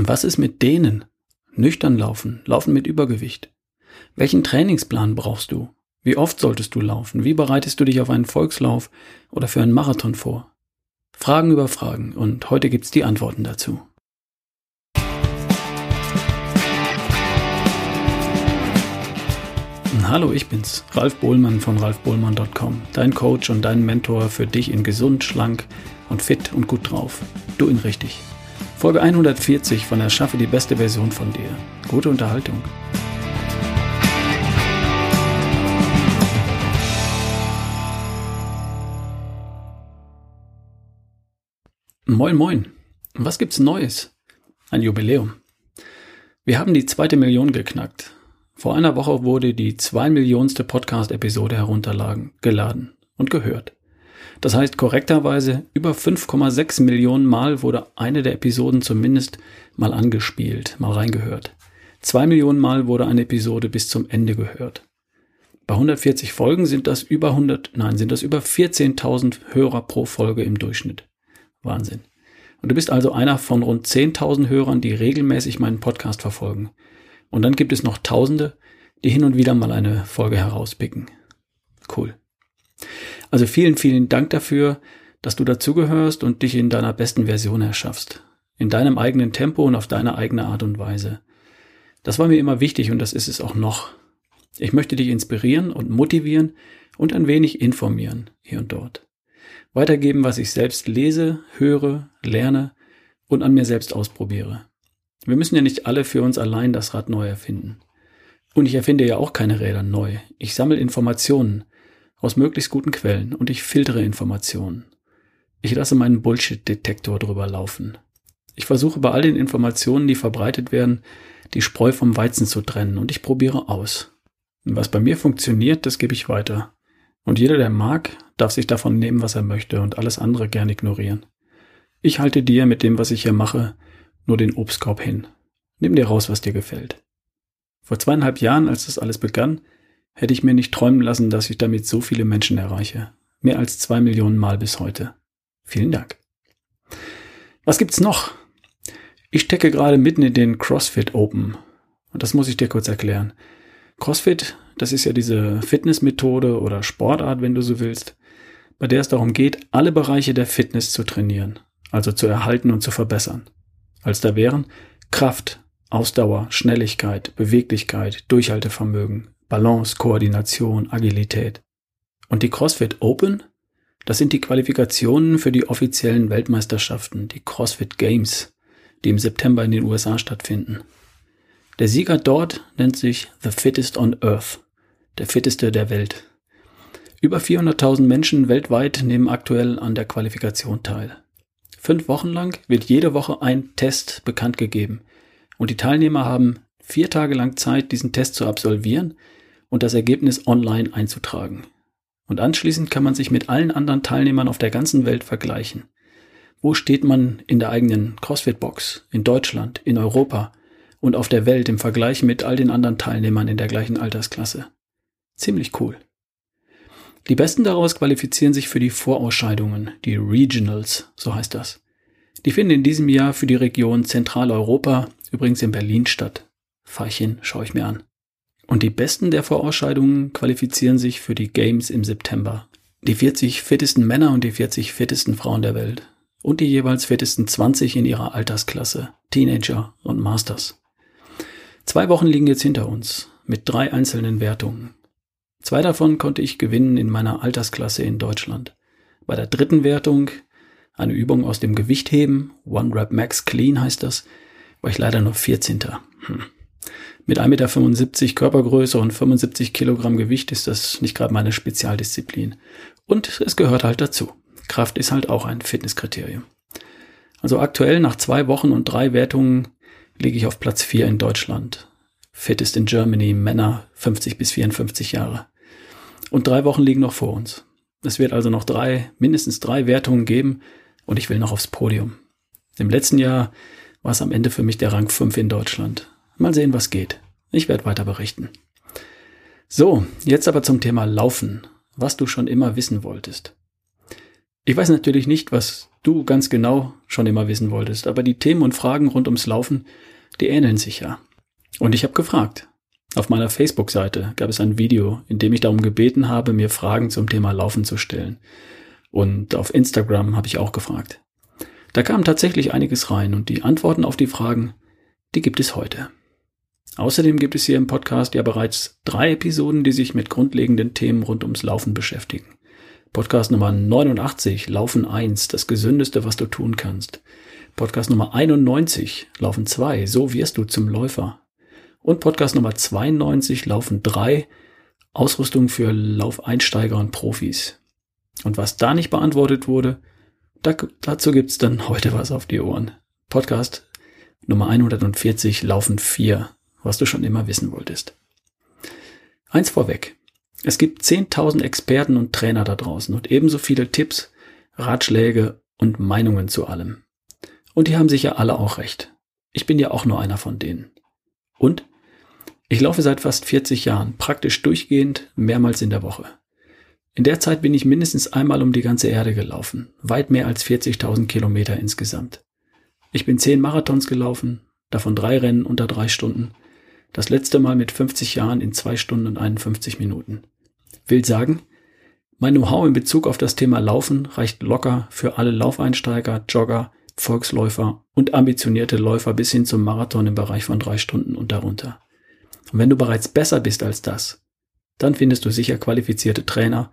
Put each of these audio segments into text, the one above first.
Und was ist mit denen? Nüchtern laufen, laufen mit Übergewicht. Welchen Trainingsplan brauchst du? Wie oft solltest du laufen? Wie bereitest du dich auf einen Volkslauf oder für einen Marathon vor? Fragen über Fragen und heute gibt's die Antworten dazu. Hallo, ich bin's, Ralf Bohlmann von ralfbohlmann.com, dein Coach und dein Mentor für dich in gesund, schlank und fit und gut drauf. Du in richtig. Folge 140 von Erschaffe die beste Version von dir. Gute Unterhaltung. Moin, moin. Was gibt's Neues? Ein Jubiläum. Wir haben die zweite Million geknackt. Vor einer Woche wurde die zwei Millionste Podcast-Episode heruntergeladen und gehört. Das heißt korrekterweise, über 5,6 Millionen Mal wurde eine der Episoden zumindest mal angespielt, mal reingehört. Zwei Millionen Mal wurde eine Episode bis zum Ende gehört. Bei 140 Folgen sind das über 100, nein, sind das über 14.000 Hörer pro Folge im Durchschnitt. Wahnsinn. Und du bist also einer von rund 10.000 Hörern, die regelmäßig meinen Podcast verfolgen. Und dann gibt es noch Tausende, die hin und wieder mal eine Folge herauspicken. Cool. Also vielen, vielen Dank dafür, dass du dazugehörst und dich in deiner besten Version erschaffst. In deinem eigenen Tempo und auf deine eigene Art und Weise. Das war mir immer wichtig und das ist es auch noch. Ich möchte dich inspirieren und motivieren und ein wenig informieren, hier und dort. Weitergeben, was ich selbst lese, höre, lerne und an mir selbst ausprobiere. Wir müssen ja nicht alle für uns allein das Rad neu erfinden. Und ich erfinde ja auch keine Räder neu. Ich sammle Informationen, aus möglichst guten Quellen und ich filtere Informationen. Ich lasse meinen Bullshit-Detektor drüber laufen. Ich versuche bei all den Informationen, die verbreitet werden, die Spreu vom Weizen zu trennen und ich probiere aus. Was bei mir funktioniert, das gebe ich weiter. Und jeder, der mag, darf sich davon nehmen, was er möchte und alles andere gern ignorieren. Ich halte dir mit dem, was ich hier mache, nur den Obstkorb hin. Nimm dir raus, was dir gefällt. Vor zweieinhalb Jahren, als das alles begann, hätte ich mir nicht träumen lassen, dass ich damit so viele Menschen erreiche. Mehr als zwei Millionen Mal bis heute. Vielen Dank. Was gibt's noch? Ich stecke gerade mitten in den CrossFit Open. Und das muss ich dir kurz erklären. CrossFit, das ist ja diese Fitnessmethode oder Sportart, wenn du so willst, bei der es darum geht, alle Bereiche der Fitness zu trainieren, also zu erhalten und zu verbessern. Als da wären Kraft, Ausdauer, Schnelligkeit, Beweglichkeit, Durchhaltevermögen, Balance, Koordination, Agilität. Und die CrossFit Open, das sind die Qualifikationen für die offiziellen Weltmeisterschaften, die CrossFit Games, die im September in den USA stattfinden. Der Sieger dort nennt sich The Fittest on Earth, der fitteste der Welt. Über 400.000 Menschen weltweit nehmen aktuell an der Qualifikation teil. Fünf Wochen lang wird jede Woche ein Test bekannt gegeben und die Teilnehmer haben vier Tage lang Zeit, diesen Test zu absolvieren, und das Ergebnis online einzutragen. Und anschließend kann man sich mit allen anderen Teilnehmern auf der ganzen Welt vergleichen. Wo steht man in der eigenen CrossFit-Box, in Deutschland, in Europa und auf der Welt im Vergleich mit all den anderen Teilnehmern in der gleichen Altersklasse? Ziemlich cool. Die Besten daraus qualifizieren sich für die Vorausscheidungen, die Regionals, so heißt das. Die finden in diesem Jahr für die Region Zentraleuropa, übrigens in Berlin statt. Fahr ich hin, schaue ich mir an. Und die Besten der Vorausscheidungen qualifizieren sich für die Games im September. Die 40 fittesten Männer und die 40 fittesten Frauen der Welt. Und die jeweils fittesten 20 in ihrer Altersklasse, Teenager und Masters. Zwei Wochen liegen jetzt hinter uns, mit drei einzelnen Wertungen. Zwei davon konnte ich gewinnen in meiner Altersklasse in Deutschland. Bei der dritten Wertung, eine Übung aus dem Gewichtheben, One Rep Max Clean heißt das, war ich leider nur 14. Hm. Mit 1,75 Meter Körpergröße und 75 Kilogramm Gewicht ist das nicht gerade meine Spezialdisziplin. Und es gehört halt dazu. Kraft ist halt auch ein Fitnesskriterium. Also aktuell nach zwei Wochen und drei Wertungen liege ich auf Platz 4 in Deutschland. Fittest in Germany, Männer 50 bis 54 Jahre. Und drei Wochen liegen noch vor uns. Es wird also noch drei, mindestens drei Wertungen geben und ich will noch aufs Podium. Im letzten Jahr war es am Ende für mich der Rang 5 in Deutschland. Mal sehen, was geht. Ich werde weiter berichten. So, jetzt aber zum Thema Laufen, was du schon immer wissen wolltest. Ich weiß natürlich nicht, was du ganz genau schon immer wissen wolltest, aber die Themen und Fragen rund ums Laufen, die ähneln sich ja. Und ich habe gefragt. Auf meiner Facebook-Seite gab es ein Video, in dem ich darum gebeten habe, mir Fragen zum Thema Laufen zu stellen. Und auf Instagram habe ich auch gefragt. Da kam tatsächlich einiges rein und die Antworten auf die Fragen, die gibt es heute. Außerdem gibt es hier im Podcast ja bereits drei Episoden, die sich mit grundlegenden Themen rund ums Laufen beschäftigen. Podcast Nummer 89, Laufen 1, das Gesündeste, was du tun kannst. Podcast Nummer 91, Laufen 2, so wirst du zum Läufer. Und Podcast Nummer 92, Laufen 3, Ausrüstung für Laufeinsteiger und Profis. Und was da nicht beantwortet wurde, da, dazu gibt's dann heute was auf die Ohren. Podcast Nummer 140, Laufen 4, was du schon immer wissen wolltest. Eins vorweg. Es gibt 10.000 Experten und Trainer da draußen und ebenso viele Tipps, Ratschläge und Meinungen zu allem. Und die haben sicher alle auch recht. Ich bin ja auch nur einer von denen. Und ich laufe seit fast 40 Jahren, praktisch durchgehend, mehrmals in der Woche. In der Zeit bin ich mindestens einmal um die ganze Erde gelaufen, weit mehr als 40.000 Kilometer insgesamt. Ich bin zehn Marathons gelaufen, davon drei Rennen unter drei Stunden, das letzte Mal mit 50 Jahren in zwei Stunden und 51 Minuten. Will sagen, mein Know-how in Bezug auf das Thema Laufen reicht locker für alle Laufeinsteiger, Jogger, Volksläufer und ambitionierte Läufer bis hin zum Marathon im Bereich von drei Stunden und darunter. Und wenn du bereits besser bist als das, dann findest du sicher qualifizierte Trainer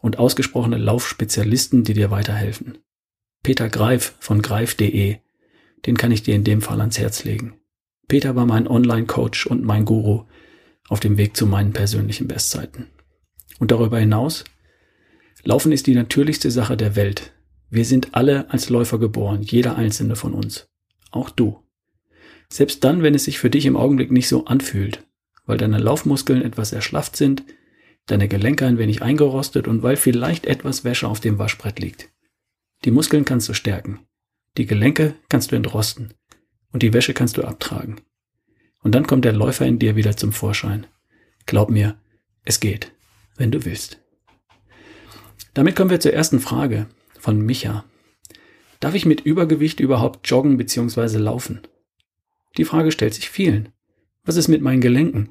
und ausgesprochene Laufspezialisten, die dir weiterhelfen. Peter Greif von greif.de, den kann ich dir in dem Fall ans Herz legen. Peter war mein Online-Coach und mein Guru auf dem Weg zu meinen persönlichen Bestzeiten. Und darüber hinaus, Laufen ist die natürlichste Sache der Welt. Wir sind alle als Läufer geboren, jeder einzelne von uns. Auch du. Selbst dann, wenn es sich für dich im Augenblick nicht so anfühlt, weil deine Laufmuskeln etwas erschlafft sind, deine Gelenke ein wenig eingerostet und weil vielleicht etwas Wäsche auf dem Waschbrett liegt. Die Muskeln kannst du stärken. Die Gelenke kannst du entrosten und die Wäsche kannst du abtragen. Und dann kommt der Läufer in dir wieder zum Vorschein. Glaub mir, es geht, wenn du willst. Damit kommen wir zur ersten Frage von Micha. Darf ich mit Übergewicht überhaupt joggen bzw. laufen? Die Frage stellt sich vielen. Was ist mit meinen Gelenken?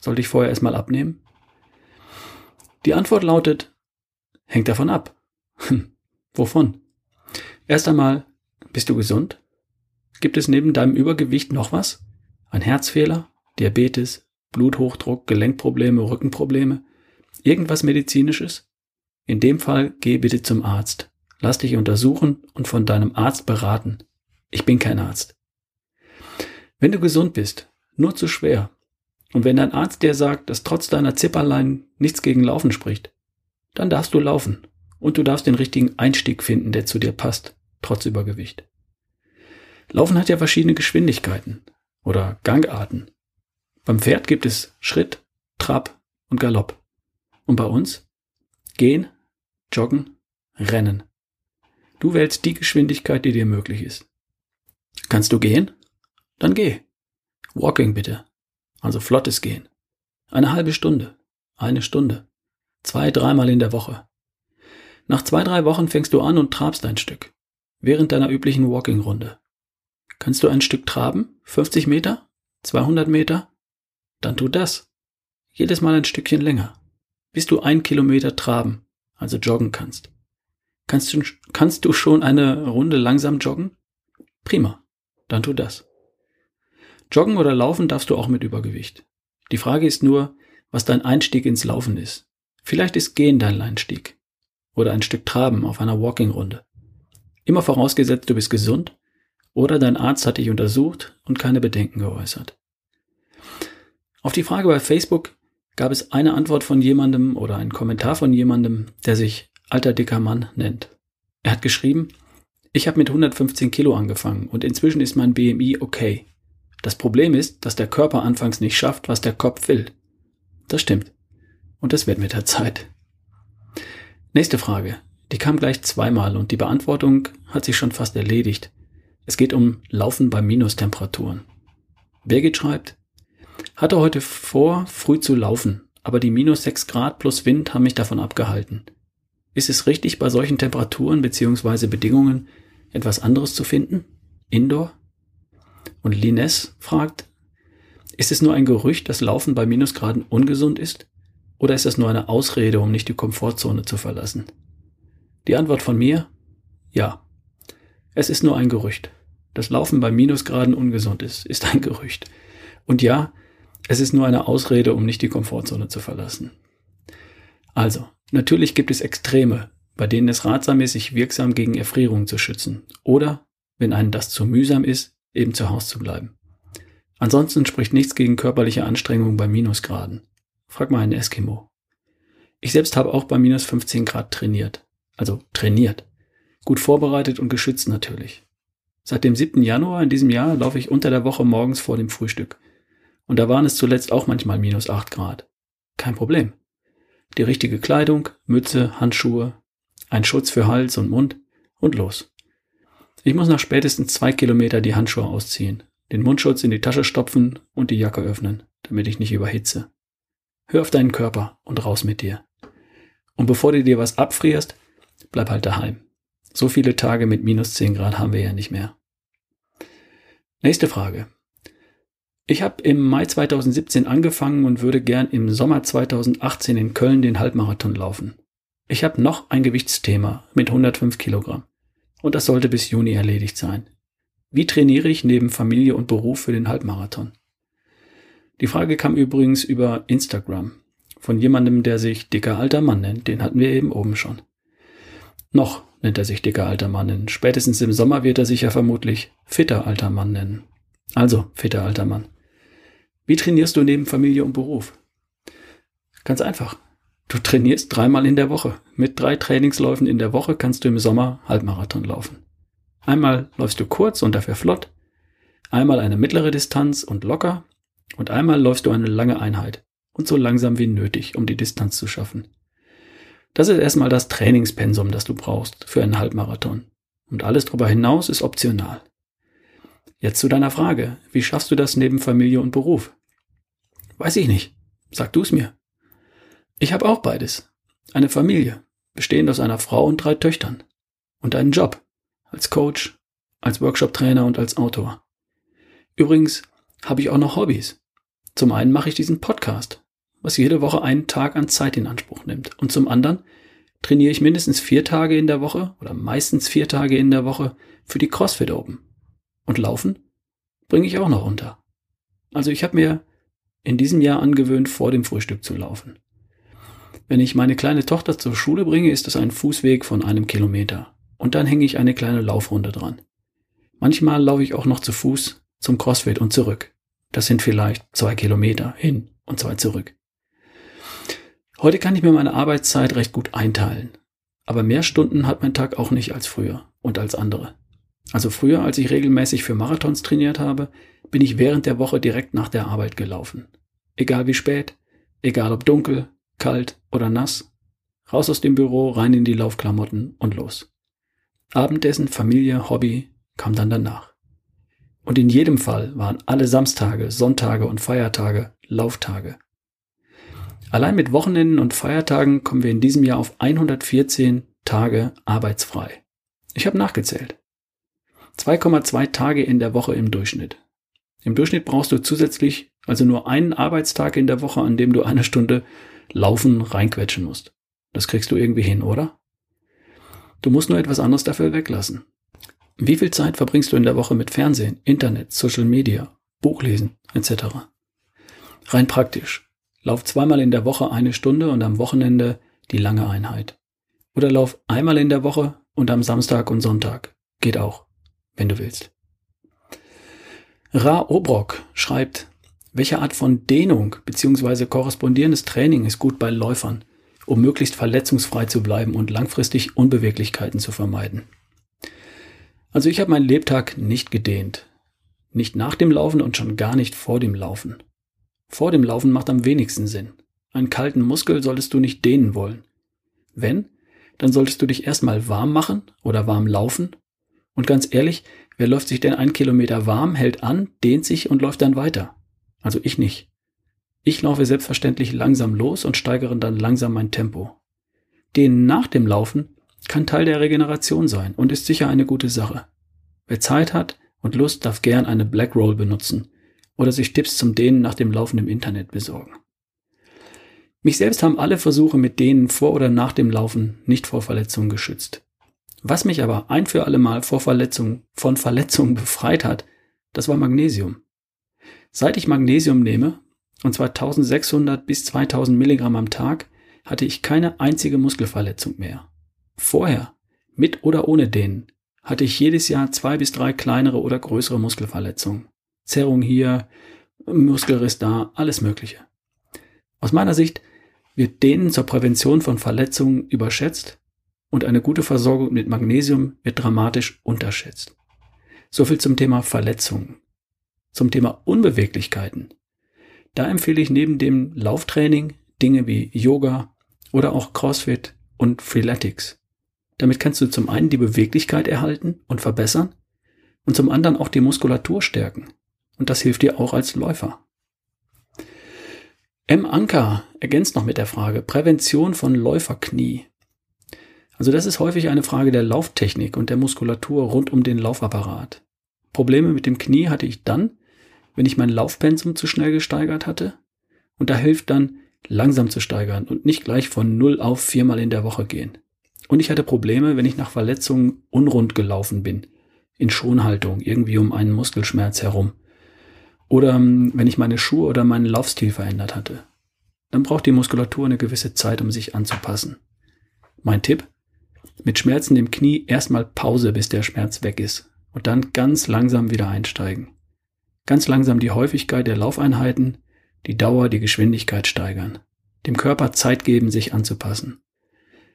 Sollte ich vorher erstmal abnehmen? Die Antwort lautet, hängt davon ab. Wovon? Erst einmal, bist du gesund? Gibt es neben deinem Übergewicht noch was? Ein Herzfehler, Diabetes, Bluthochdruck, Gelenkprobleme, Rückenprobleme? Irgendwas medizinisches? In dem Fall geh bitte zum Arzt. Lass dich untersuchen und von deinem Arzt beraten. Ich bin kein Arzt. Wenn du gesund bist, nur zu schwer, und wenn dein Arzt dir sagt, dass trotz deiner Zipperlein nichts gegen Laufen spricht, dann darfst du laufen und du darfst den richtigen Einstieg finden, der zu dir passt, trotz Übergewicht. Laufen hat ja verschiedene Geschwindigkeiten oder Gangarten. Beim Pferd gibt es Schritt, Trab und Galopp. Und bei uns? Gehen, joggen, rennen. Du wählst die Geschwindigkeit, die dir möglich ist. Kannst du gehen? Dann geh. Walking bitte. Also flottes Gehen. Eine halbe Stunde. Eine Stunde. Zwei, dreimal in der Woche. Nach zwei, drei Wochen fängst du an und trabst ein Stück. Während deiner üblichen Walking-Runde. Kannst du ein Stück traben? 50 Meter? 200 Meter? Dann tu das. Jedes Mal ein Stückchen länger. Bis du ein Kilometer traben, also joggen kannst. Kannst du, kannst du schon eine Runde langsam joggen? Prima. Dann tu das. Joggen oder laufen darfst du auch mit Übergewicht. Die Frage ist nur, was dein Einstieg ins Laufen ist. Vielleicht ist Gehen dein Einstieg. Oder ein Stück Traben auf einer Walking-Runde. Immer vorausgesetzt, du bist gesund oder dein Arzt hat dich untersucht und keine Bedenken geäußert. Auf die Frage bei Facebook gab es eine Antwort von jemandem oder einen Kommentar von jemandem, der sich alter dicker Mann nennt. Er hat geschrieben, ich habe mit 115 Kilo angefangen und inzwischen ist mein BMI okay. Das Problem ist, dass der Körper anfangs nicht schafft, was der Kopf will. Das stimmt. Und das wird mit der Zeit. Nächste Frage. Die kam gleich zweimal und die Beantwortung hat sich schon fast erledigt. Es geht um Laufen bei Minustemperaturen. Birgit schreibt, hatte heute vor, früh zu laufen, aber die minus 6 Grad plus Wind haben mich davon abgehalten. Ist es richtig, bei solchen Temperaturen bzw. Bedingungen etwas anderes zu finden? Indoor? Und Lines fragt, ist es nur ein Gerücht, dass Laufen bei Minusgraden ungesund ist? Oder ist es nur eine Ausrede, um nicht die Komfortzone zu verlassen? Die Antwort von mir? Ja. Es ist nur ein Gerücht. Dass Laufen bei Minusgraden ungesund ist, ist ein Gerücht. Und ja, es ist nur eine Ausrede, um nicht die Komfortzone zu verlassen. Also, natürlich gibt es Extreme, bei denen es ratsam ist, sich wirksam gegen Erfrierung zu schützen. Oder, wenn einem das zu mühsam ist, eben zu Hause zu bleiben. Ansonsten spricht nichts gegen körperliche Anstrengung bei Minusgraden. Frag mal einen Eskimo. Ich selbst habe auch bei minus 15 Grad trainiert. Also trainiert. Gut vorbereitet und geschützt natürlich. Seit dem 7. Januar in diesem Jahr laufe ich unter der Woche morgens vor dem Frühstück. Und da waren es zuletzt auch manchmal minus 8 Grad. Kein Problem. Die richtige Kleidung, Mütze, Handschuhe, ein Schutz für Hals und Mund und los. Ich muss nach spätestens zwei Kilometer die Handschuhe ausziehen, den Mundschutz in die Tasche stopfen und die Jacke öffnen, damit ich nicht überhitze. Hör auf deinen Körper und raus mit dir. Und bevor du dir was abfrierst, bleib halt daheim. So viele Tage mit minus 10 Grad haben wir ja nicht mehr. Nächste Frage. Ich habe im Mai 2017 angefangen und würde gern im Sommer 2018 in Köln den Halbmarathon laufen. Ich habe noch ein Gewichtsthema mit 105 Kilogramm. Und das sollte bis Juni erledigt sein. Wie trainiere ich neben Familie und Beruf für den Halbmarathon? Die Frage kam übrigens über Instagram von jemandem, der sich dicker alter Mann nennt. Den hatten wir eben oben schon. Noch nennt er sich dicker alter Mann nennen. Spätestens im Sommer wird er sich ja vermutlich fitter alter Mann nennen. Also, fitter alter Mann. Wie trainierst du neben Familie und Beruf? Ganz einfach. Du trainierst dreimal in der Woche. Mit drei Trainingsläufen in der Woche kannst du im Sommer Halbmarathon laufen. Einmal läufst du kurz und dafür flott, einmal eine mittlere Distanz und locker und einmal läufst du eine lange Einheit und so langsam wie nötig, um die Distanz zu schaffen. Das ist erstmal das Trainingspensum, das du brauchst für einen Halbmarathon. Und alles darüber hinaus ist optional. Jetzt zu deiner Frage. Wie schaffst du das neben Familie und Beruf? Weiß ich nicht. Sag du es mir. Ich habe auch beides. Eine Familie, bestehend aus einer Frau und drei Töchtern. Und einen Job. Als Coach, als Workshop-Trainer und als Autor. Übrigens habe ich auch noch Hobbys. Zum einen mache ich diesen Podcast, was jede Woche einen Tag an Zeit in Anspruch nimmt. Und zum anderen trainiere ich mindestens vier Tage in der Woche oder meistens vier Tage in der Woche für die CrossFit Open. Und Laufen bringe ich auch noch unter. Also ich habe mir in diesem Jahr angewöhnt, vor dem Frühstück zu laufen. Wenn ich meine kleine Tochter zur Schule bringe, ist es ein Fußweg von einem Kilometer. Und dann hänge ich eine kleine Laufrunde dran. Manchmal laufe ich auch noch zu Fuß zum CrossFit und zurück. Das sind vielleicht zwei Kilometer hin und zwei zurück. Heute kann ich mir meine Arbeitszeit recht gut einteilen. Aber mehr Stunden hat mein Tag auch nicht als früher und als andere. Also früher, als ich regelmäßig für Marathons trainiert habe, bin ich während der Woche direkt nach der Arbeit gelaufen. Egal wie spät, egal ob dunkel, kalt oder nass. Raus aus dem Büro, rein in die Laufklamotten und los. Abendessen, Familie, Hobby kam dann danach. Und in jedem Fall waren alle Samstage, Sonntage und Feiertage Lauftage. Allein mit Wochenenden und Feiertagen kommen wir in diesem Jahr auf 114 Tage arbeitsfrei. Ich habe nachgezählt. 2,2 Tage in der Woche im Durchschnitt. Im Durchschnitt brauchst du zusätzlich also nur einen Arbeitstag in der Woche, an dem du eine Stunde Laufen reinquetschen musst. Das kriegst du irgendwie hin, oder? Du musst nur etwas anderes dafür weglassen. Wie viel Zeit verbringst du in der Woche mit Fernsehen, Internet, Social Media, Buchlesen etc.? Rein praktisch. Lauf zweimal in der Woche eine Stunde und am Wochenende die lange Einheit. Oder lauf einmal in der Woche und am Samstag und Sonntag. Geht auch, wenn du willst. Ra Obrock schreibt, welche Art von Dehnung bzw. korrespondierendes Training ist gut bei Läufern, um möglichst verletzungsfrei zu bleiben und langfristig Unbeweglichkeiten zu vermeiden? Also ich habe meinen Lebtag nicht gedehnt. Nicht nach dem Laufen und schon gar nicht vor dem Laufen. Vor dem Laufen macht am wenigsten Sinn. Einen kalten Muskel solltest du nicht dehnen wollen. Wenn, dann solltest du dich erstmal warm machen oder warm laufen. Und ganz ehrlich, wer läuft sich denn ein Kilometer warm, hält an, dehnt sich und läuft dann weiter? Also ich nicht. Ich laufe selbstverständlich langsam los und steigere dann langsam mein Tempo. Dehnen nach dem Laufen kann Teil der Regeneration sein und ist sicher eine gute Sache. Wer Zeit hat und Lust, darf gern eine Black Roll benutzen oder sich Tipps zum Dehnen nach dem Laufen im Internet besorgen. Mich selbst haben alle Versuche mit Dehnen vor oder nach dem Laufen nicht vor Verletzungen geschützt. Was mich aber ein für alle Mal vor Verletzungen, von Verletzungen befreit hat, das war Magnesium. Seit ich Magnesium nehme, und zwar 1600 bis 2000 Milligramm am Tag, hatte ich keine einzige Muskelverletzung mehr. Vorher, mit oder ohne Dehnen, hatte ich jedes Jahr zwei bis drei kleinere oder größere Muskelverletzungen. Zerrung hier, Muskelriss da, alles Mögliche. Aus meiner Sicht wird Dehnen zur Prävention von Verletzungen überschätzt und eine gute Versorgung mit Magnesium wird dramatisch unterschätzt. So viel zum Thema Verletzungen. Zum Thema Unbeweglichkeiten. Da empfehle ich neben dem Lauftraining Dinge wie Yoga oder auch CrossFit und Freeletics. Damit kannst du zum einen die Beweglichkeit erhalten und verbessern und zum anderen auch die Muskulatur stärken. Und das hilft dir auch als Läufer. M. Anker ergänzt noch mit der Frage Prävention von Läuferknie. Also das ist häufig eine Frage der Lauftechnik und der Muskulatur rund um den Laufapparat. Probleme mit dem Knie hatte ich dann, wenn ich mein Laufpensum zu schnell gesteigert hatte. Und da hilft dann, langsam zu steigern und nicht gleich von null auf viermal in der Woche gehen. Und ich hatte Probleme, wenn ich nach Verletzungen unrund gelaufen bin, in Schonhaltung, irgendwie um einen Muskelschmerz herum. Oder ähm, wenn ich meine Schuhe oder meinen Laufstil verändert hatte. Dann braucht die Muskulatur eine gewisse Zeit, um sich anzupassen. Mein Tipp? Mit Schmerzen im Knie erstmal Pause, bis der Schmerz weg ist. Und dann ganz langsam wieder einsteigen. Ganz langsam die Häufigkeit der Laufeinheiten, die Dauer, die Geschwindigkeit steigern. Dem Körper Zeit geben, sich anzupassen.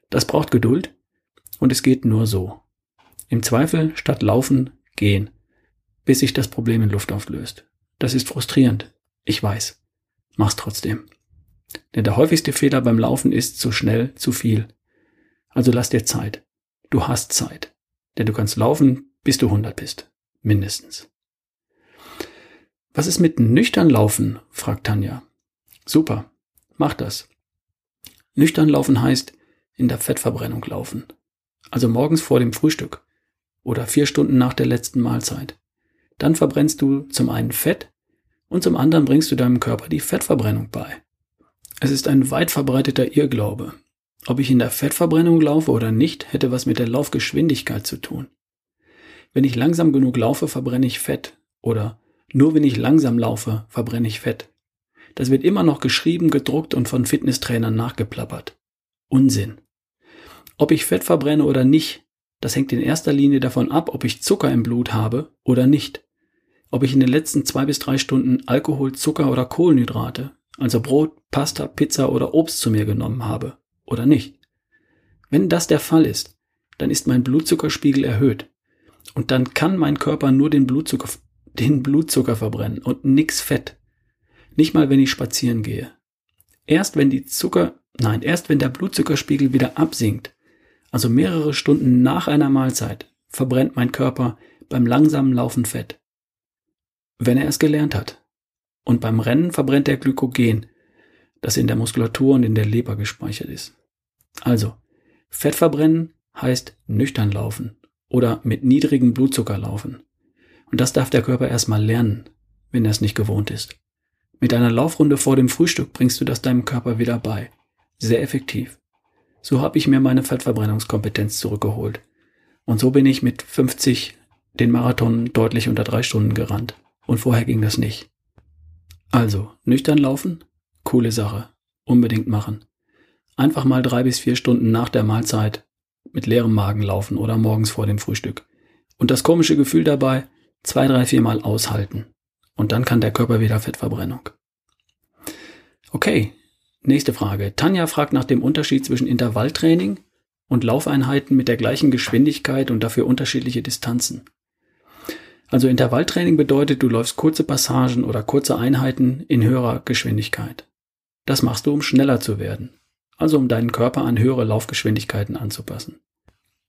Das braucht Geduld und es geht nur so. Im Zweifel statt laufen, gehen, bis sich das Problem in Luft auflöst. Das ist frustrierend. Ich weiß. Mach's trotzdem. Denn der häufigste Fehler beim Laufen ist zu schnell, zu viel. Also lass dir Zeit. Du hast Zeit. Denn du kannst laufen, bis du 100 bist. Mindestens. Was ist mit nüchtern laufen? fragt Tanja. Super. Mach das. Nüchtern laufen heißt in der Fettverbrennung laufen. Also morgens vor dem Frühstück oder vier Stunden nach der letzten Mahlzeit. Dann verbrennst du zum einen Fett und zum anderen bringst du deinem Körper die Fettverbrennung bei. Es ist ein weit verbreiteter Irrglaube. Ob ich in der Fettverbrennung laufe oder nicht, hätte was mit der Laufgeschwindigkeit zu tun. Wenn ich langsam genug laufe, verbrenne ich Fett. Oder nur wenn ich langsam laufe, verbrenne ich Fett. Das wird immer noch geschrieben, gedruckt und von Fitnesstrainern nachgeplappert. Unsinn. Ob ich Fett verbrenne oder nicht, das hängt in erster Linie davon ab, ob ich Zucker im Blut habe oder nicht. Ob ich in den letzten zwei bis drei Stunden Alkohol, Zucker oder Kohlenhydrate, also Brot, Pasta, Pizza oder Obst zu mir genommen habe oder nicht. Wenn das der Fall ist, dann ist mein Blutzuckerspiegel erhöht. Und dann kann mein Körper nur den Blutzucker, den Blutzucker verbrennen und nix Fett. Nicht mal, wenn ich spazieren gehe. Erst wenn die Zucker, nein, erst wenn der Blutzuckerspiegel wieder absinkt, also mehrere Stunden nach einer Mahlzeit, verbrennt mein Körper beim langsamen Laufen Fett. Wenn er es gelernt hat. Und beim Rennen verbrennt er Glykogen, das in der Muskulatur und in der Leber gespeichert ist. Also, Fett verbrennen heißt nüchtern laufen oder mit niedrigem Blutzucker laufen. Und das darf der Körper erstmal lernen, wenn er es nicht gewohnt ist. Mit einer Laufrunde vor dem Frühstück bringst du das deinem Körper wieder bei. Sehr effektiv. So habe ich mir meine Fettverbrennungskompetenz zurückgeholt. Und so bin ich mit 50 den Marathon deutlich unter drei Stunden gerannt. Und vorher ging das nicht. Also, nüchtern laufen? Coole Sache. Unbedingt machen. Einfach mal drei bis vier Stunden nach der Mahlzeit mit leerem Magen laufen oder morgens vor dem Frühstück. Und das komische Gefühl dabei, zwei, drei, vier Mal aushalten. Und dann kann der Körper wieder Fettverbrennung. Okay, nächste Frage. Tanja fragt nach dem Unterschied zwischen Intervalltraining und Laufeinheiten mit der gleichen Geschwindigkeit und dafür unterschiedliche Distanzen. Also Intervalltraining bedeutet, du läufst kurze Passagen oder kurze Einheiten in höherer Geschwindigkeit. Das machst du, um schneller zu werden, also um deinen Körper an höhere Laufgeschwindigkeiten anzupassen.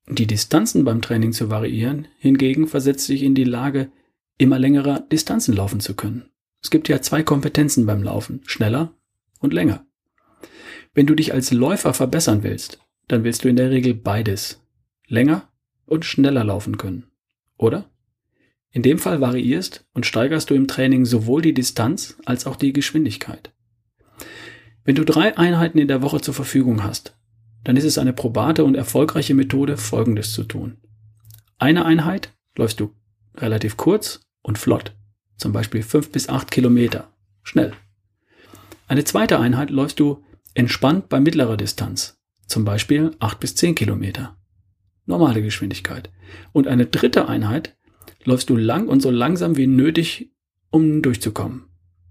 Die Distanzen beim Training zu variieren, hingegen versetzt dich in die Lage, immer längere Distanzen laufen zu können. Es gibt ja zwei Kompetenzen beim Laufen, schneller und länger. Wenn du dich als Läufer verbessern willst, dann willst du in der Regel beides. Länger und schneller laufen können. Oder? In dem Fall variierst und steigerst du im Training sowohl die Distanz als auch die Geschwindigkeit. Wenn du drei Einheiten in der Woche zur Verfügung hast, dann ist es eine probate und erfolgreiche Methode, Folgendes zu tun. Eine Einheit läufst du relativ kurz und flott, zum Beispiel fünf bis acht Kilometer, schnell. Eine zweite Einheit läufst du entspannt bei mittlerer Distanz, zum Beispiel acht bis zehn Kilometer, normale Geschwindigkeit. Und eine dritte Einheit läufst du lang und so langsam wie nötig, um durchzukommen,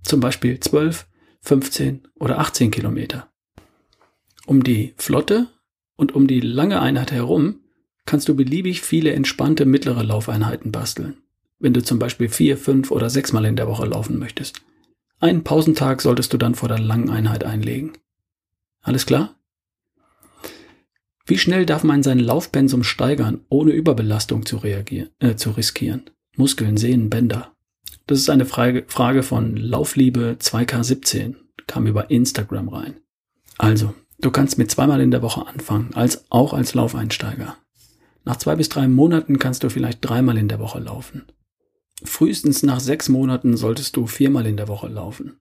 zum Beispiel zwölf 15 oder 18 Kilometer. Um die Flotte und um die lange Einheit herum kannst du beliebig viele entspannte mittlere Laufeinheiten basteln, wenn du zum Beispiel vier, fünf oder sechsmal in der Woche laufen möchtest. Einen Pausentag solltest du dann vor der langen Einheit einlegen. Alles klar? Wie schnell darf man sein Laufpensum steigern, ohne Überbelastung zu, reagieren, äh, zu riskieren? Muskeln, Sehnen, Bänder. Das ist eine Frage, Frage von Laufliebe 2K17, kam über Instagram rein. Also, du kannst mit zweimal in der Woche anfangen, als auch als Laufeinsteiger. Nach zwei bis drei Monaten kannst du vielleicht dreimal in der Woche laufen. Frühestens nach sechs Monaten solltest du viermal in der Woche laufen.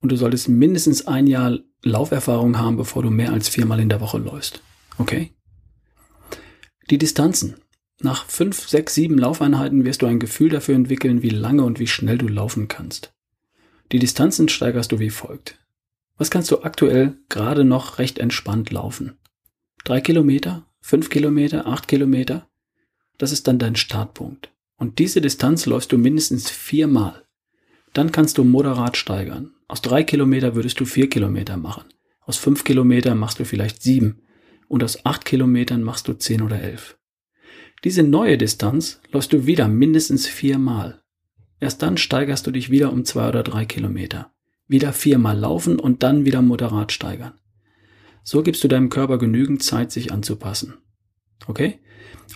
Und du solltest mindestens ein Jahr Lauferfahrung haben, bevor du mehr als viermal in der Woche läufst. Okay? Die Distanzen. Nach fünf, sechs, sieben Laufeinheiten wirst du ein Gefühl dafür entwickeln, wie lange und wie schnell du laufen kannst. Die Distanzen steigerst du wie folgt. Was kannst du aktuell gerade noch recht entspannt laufen? Drei Kilometer? Fünf Kilometer? Acht Kilometer? Das ist dann dein Startpunkt. Und diese Distanz läufst du mindestens viermal. Dann kannst du moderat steigern. Aus drei Kilometer würdest du vier Kilometer machen. Aus fünf Kilometern machst du vielleicht sieben. Und aus acht Kilometern machst du zehn oder elf. Diese neue Distanz läufst du wieder mindestens viermal. Erst dann steigerst du dich wieder um zwei oder drei Kilometer. Wieder viermal laufen und dann wieder moderat steigern. So gibst du deinem Körper genügend Zeit, sich anzupassen. Okay?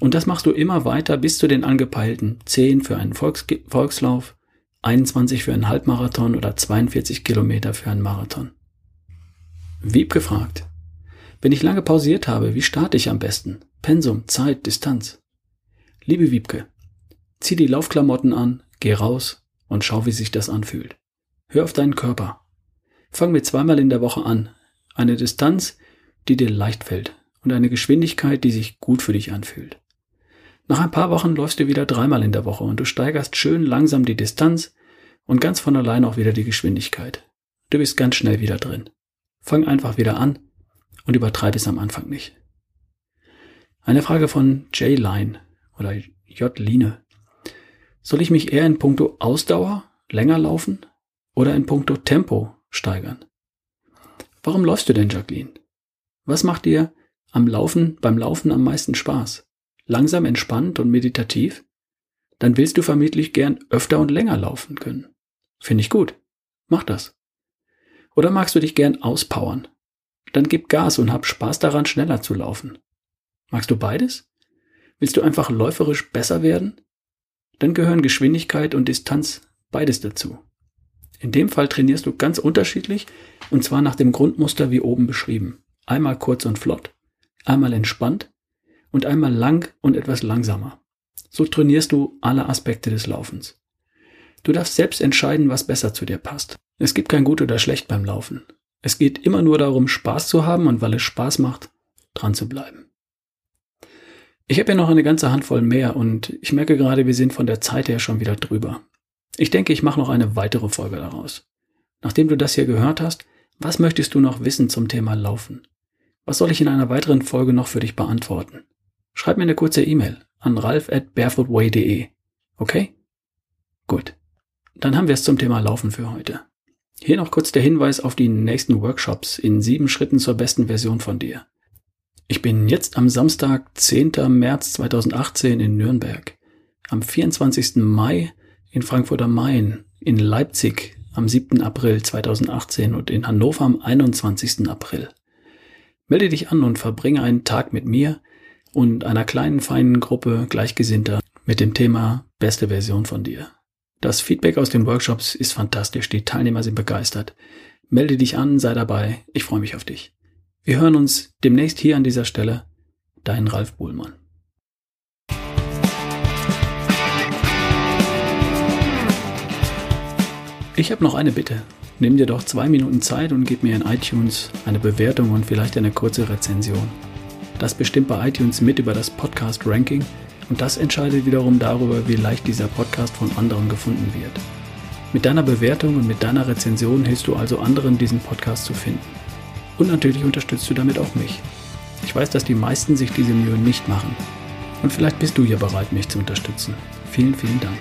Und das machst du immer weiter bis zu den angepeilten 10 für einen Volks Volkslauf, 21 für einen Halbmarathon oder 42 Kilometer für einen Marathon. Wieb gefragt. Wenn ich lange pausiert habe, wie starte ich am besten? Pensum, Zeit, Distanz. Liebe Wiebke, zieh die Laufklamotten an, geh raus und schau, wie sich das anfühlt. Hör auf deinen Körper. Fang mit zweimal in der Woche an. Eine Distanz, die dir leicht fällt und eine Geschwindigkeit, die sich gut für dich anfühlt. Nach ein paar Wochen läufst du wieder dreimal in der Woche und du steigerst schön langsam die Distanz und ganz von allein auch wieder die Geschwindigkeit. Du bist ganz schnell wieder drin. Fang einfach wieder an und übertreib es am Anfang nicht. Eine Frage von J-Line oder J-Line. Soll ich mich eher in puncto Ausdauer länger laufen oder in puncto Tempo steigern? Warum läufst du denn, Jacqueline? Was macht dir am Laufen, beim Laufen am meisten Spaß? Langsam, entspannt und meditativ? Dann willst du vermutlich gern öfter und länger laufen können. Finde ich gut. Mach das. Oder magst du dich gern auspowern? Dann gib Gas und hab Spaß daran, schneller zu laufen. Magst du beides? Willst du einfach läuferisch besser werden? Dann gehören Geschwindigkeit und Distanz beides dazu. In dem Fall trainierst du ganz unterschiedlich und zwar nach dem Grundmuster wie oben beschrieben. Einmal kurz und flott, einmal entspannt und einmal lang und etwas langsamer. So trainierst du alle Aspekte des Laufens. Du darfst selbst entscheiden, was besser zu dir passt. Es gibt kein gut oder schlecht beim Laufen. Es geht immer nur darum, Spaß zu haben und weil es Spaß macht, dran zu bleiben. Ich habe ja noch eine ganze Handvoll mehr und ich merke gerade, wir sind von der Zeit her schon wieder drüber. Ich denke, ich mache noch eine weitere Folge daraus. Nachdem du das hier gehört hast, was möchtest du noch wissen zum Thema Laufen? Was soll ich in einer weiteren Folge noch für dich beantworten? Schreib mir eine kurze E-Mail an ralf at barefootway.de. Okay? Gut. Dann haben wir es zum Thema Laufen für heute. Hier noch kurz der Hinweis auf die nächsten Workshops in sieben Schritten zur besten Version von dir. Ich bin jetzt am Samstag, 10. März 2018 in Nürnberg, am 24. Mai in Frankfurt am Main, in Leipzig am 7. April 2018 und in Hannover am 21. April. Melde dich an und verbringe einen Tag mit mir und einer kleinen feinen Gruppe Gleichgesinnter mit dem Thema beste Version von dir. Das Feedback aus den Workshops ist fantastisch, die Teilnehmer sind begeistert. Melde dich an, sei dabei, ich freue mich auf dich. Wir hören uns demnächst hier an dieser Stelle. Dein Ralf Bohlmann. Ich habe noch eine Bitte. Nimm dir doch zwei Minuten Zeit und gib mir in iTunes eine Bewertung und vielleicht eine kurze Rezension. Das bestimmt bei iTunes mit über das Podcast-Ranking und das entscheidet wiederum darüber, wie leicht dieser Podcast von anderen gefunden wird. Mit deiner Bewertung und mit deiner Rezension hilfst du also anderen, diesen Podcast zu finden. Und natürlich unterstützt du damit auch mich. Ich weiß, dass die meisten sich diese Mühe nicht machen. Und vielleicht bist du ja bereit, mich zu unterstützen. Vielen, vielen Dank.